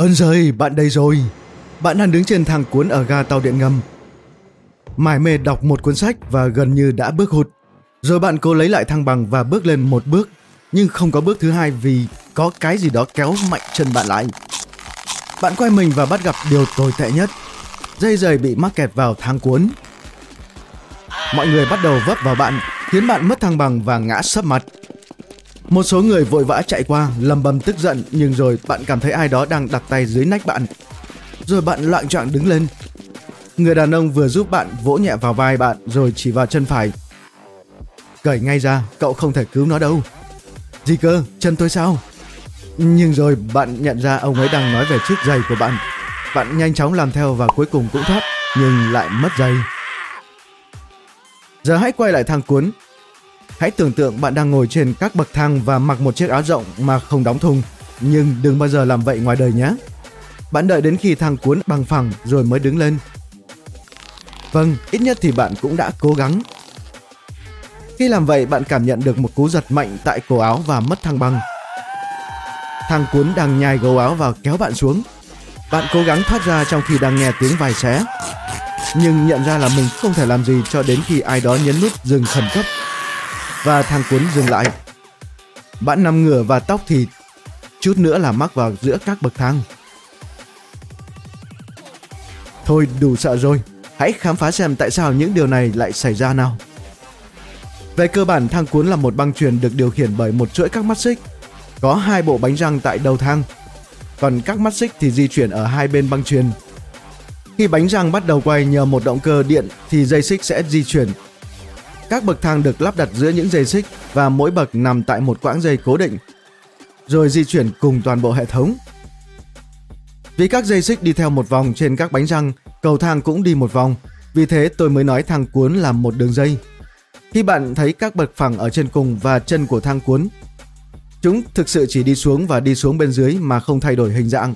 Ơn giời, bạn đây rồi. Bạn đang đứng trên thang cuốn ở ga tàu điện ngầm. Mải mê đọc một cuốn sách và gần như đã bước hụt. Rồi bạn cố lấy lại thăng bằng và bước lên một bước, nhưng không có bước thứ hai vì có cái gì đó kéo mạnh chân bạn lại. Bạn quay mình và bắt gặp điều tồi tệ nhất. Dây giày bị mắc kẹt vào thang cuốn. Mọi người bắt đầu vấp vào bạn, khiến bạn mất thăng bằng và ngã sấp mặt. Một số người vội vã chạy qua, lầm bầm tức giận nhưng rồi bạn cảm thấy ai đó đang đặt tay dưới nách bạn. Rồi bạn loạn choạng đứng lên. Người đàn ông vừa giúp bạn vỗ nhẹ vào vai bạn rồi chỉ vào chân phải. Cởi ngay ra, cậu không thể cứu nó đâu. Gì cơ, chân tôi sao? Nhưng rồi bạn nhận ra ông ấy đang nói về chiếc giày của bạn. Bạn nhanh chóng làm theo và cuối cùng cũng thoát, nhưng lại mất giày. Giờ hãy quay lại thang cuốn. Hãy tưởng tượng bạn đang ngồi trên các bậc thang và mặc một chiếc áo rộng mà không đóng thùng. Nhưng đừng bao giờ làm vậy ngoài đời nhé. Bạn đợi đến khi thang cuốn bằng phẳng rồi mới đứng lên. Vâng, ít nhất thì bạn cũng đã cố gắng. Khi làm vậy, bạn cảm nhận được một cú giật mạnh tại cổ áo và mất thăng bằng. Thang cuốn đang nhai gấu áo và kéo bạn xuống. Bạn cố gắng thoát ra trong khi đang nghe tiếng vài xé. Nhưng nhận ra là mình không thể làm gì cho đến khi ai đó nhấn nút dừng khẩn cấp. Và thang cuốn dừng lại. Bạn nằm ngửa và tóc thì chút nữa là mắc vào giữa các bậc thang. Thôi đủ sợ rồi, hãy khám phá xem tại sao những điều này lại xảy ra nào. Về cơ bản thang cuốn là một băng truyền được điều khiển bởi một chuỗi các mắt xích. Có hai bộ bánh răng tại đầu thang, còn các mắt xích thì di chuyển ở hai bên băng truyền. Khi bánh răng bắt đầu quay nhờ một động cơ điện thì dây xích sẽ di chuyển. Các bậc thang được lắp đặt giữa những dây xích và mỗi bậc nằm tại một quãng dây cố định, rồi di chuyển cùng toàn bộ hệ thống. Vì các dây xích đi theo một vòng trên các bánh răng, cầu thang cũng đi một vòng, vì thế tôi mới nói thang cuốn là một đường dây. Khi bạn thấy các bậc phẳng ở trên cùng và chân của thang cuốn, chúng thực sự chỉ đi xuống và đi xuống bên dưới mà không thay đổi hình dạng.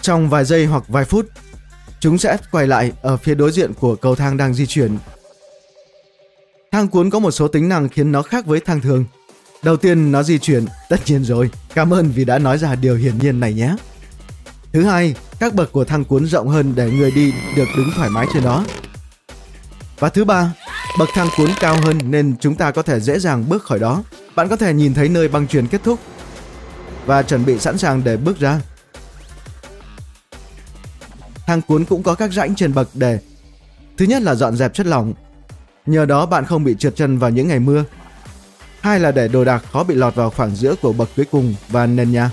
Trong vài giây hoặc vài phút, chúng sẽ quay lại ở phía đối diện của cầu thang đang di chuyển. Thang cuốn có một số tính năng khiến nó khác với thang thường. Đầu tiên, nó di chuyển, tất nhiên rồi. Cảm ơn vì đã nói ra điều hiển nhiên này nhé. Thứ hai, các bậc của thang cuốn rộng hơn để người đi được đứng thoải mái trên đó. Và thứ ba, bậc thang cuốn cao hơn nên chúng ta có thể dễ dàng bước khỏi đó. Bạn có thể nhìn thấy nơi băng truyền kết thúc và chuẩn bị sẵn sàng để bước ra. Thang cuốn cũng có các rãnh trên bậc để Thứ nhất là dọn dẹp chất lỏng. Nhờ đó bạn không bị trượt chân vào những ngày mưa. Hai là để đồ đạc khó bị lọt vào khoảng giữa của bậc cuối cùng và nền nhà.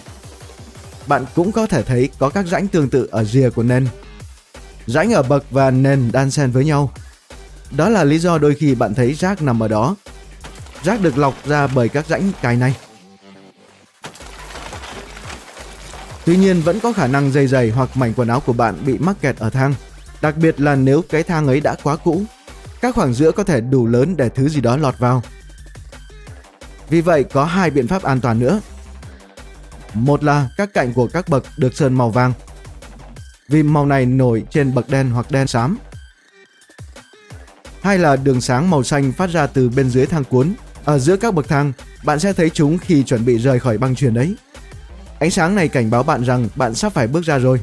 Bạn cũng có thể thấy có các rãnh tương tự ở rìa của nền. Rãnh ở bậc và nền đan xen với nhau đó là lý do đôi khi bạn thấy rác nằm ở đó. Rác được lọc ra bởi các rãnh cài này. Tuy nhiên vẫn có khả năng dây giày hoặc mảnh quần áo của bạn bị mắc kẹt ở thang, đặc biệt là nếu cái thang ấy đã quá cũ. Các khoảng giữa có thể đủ lớn để thứ gì đó lọt vào. Vì vậy có hai biện pháp an toàn nữa. Một là các cạnh của các bậc được sơn màu vàng. Vì màu này nổi trên bậc đen hoặc đen xám Hai là đường sáng màu xanh phát ra từ bên dưới thang cuốn. Ở giữa các bậc thang, bạn sẽ thấy chúng khi chuẩn bị rời khỏi băng truyền đấy. Ánh sáng này cảnh báo bạn rằng bạn sắp phải bước ra rồi.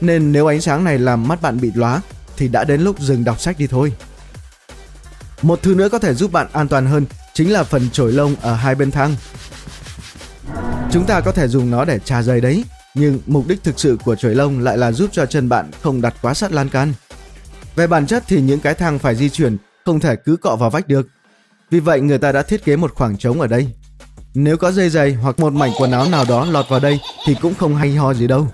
Nên nếu ánh sáng này làm mắt bạn bị lóa thì đã đến lúc dừng đọc sách đi thôi. Một thứ nữa có thể giúp bạn an toàn hơn chính là phần chổi lông ở hai bên thang. Chúng ta có thể dùng nó để trà giày đấy, nhưng mục đích thực sự của chổi lông lại là giúp cho chân bạn không đặt quá sát lan can. Về bản chất thì những cái thang phải di chuyển không thể cứ cọ vào vách được. Vì vậy người ta đã thiết kế một khoảng trống ở đây. Nếu có dây giày hoặc một mảnh quần áo nào đó lọt vào đây thì cũng không hay ho gì đâu.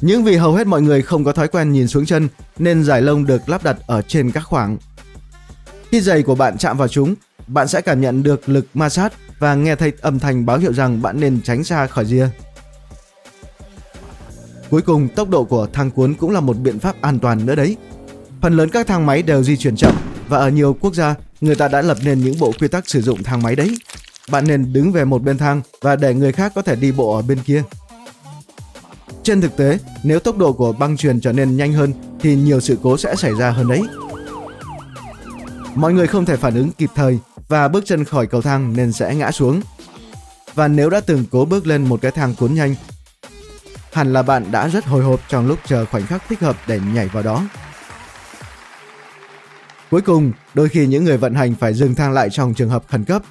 Nhưng vì hầu hết mọi người không có thói quen nhìn xuống chân nên giải lông được lắp đặt ở trên các khoảng. Khi giày của bạn chạm vào chúng, bạn sẽ cảm nhận được lực ma sát và nghe thấy âm thanh báo hiệu rằng bạn nên tránh xa khỏi rìa. Cuối cùng, tốc độ của thang cuốn cũng là một biện pháp an toàn nữa đấy. Phần lớn các thang máy đều di chuyển chậm và ở nhiều quốc gia, người ta đã lập nên những bộ quy tắc sử dụng thang máy đấy. Bạn nên đứng về một bên thang và để người khác có thể đi bộ ở bên kia. Trên thực tế, nếu tốc độ của băng truyền trở nên nhanh hơn thì nhiều sự cố sẽ xảy ra hơn đấy. Mọi người không thể phản ứng kịp thời và bước chân khỏi cầu thang nên sẽ ngã xuống. Và nếu đã từng cố bước lên một cái thang cuốn nhanh hẳn là bạn đã rất hồi hộp trong lúc chờ khoảnh khắc thích hợp để nhảy vào đó. Cuối cùng, đôi khi những người vận hành phải dừng thang lại trong trường hợp khẩn cấp.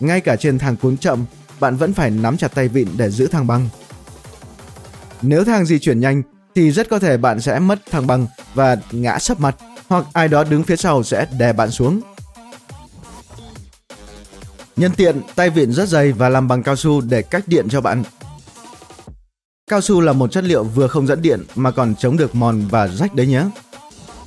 Ngay cả trên thang cuốn chậm, bạn vẫn phải nắm chặt tay vịn để giữ thang băng. Nếu thang di chuyển nhanh thì rất có thể bạn sẽ mất thang băng và ngã sấp mặt hoặc ai đó đứng phía sau sẽ đè bạn xuống. Nhân tiện, tay vịn rất dày và làm bằng cao su để cách điện cho bạn. Cao su là một chất liệu vừa không dẫn điện mà còn chống được mòn và rách đấy nhé.